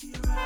Be right.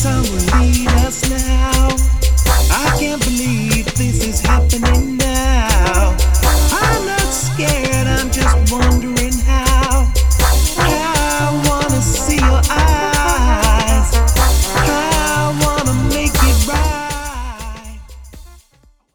time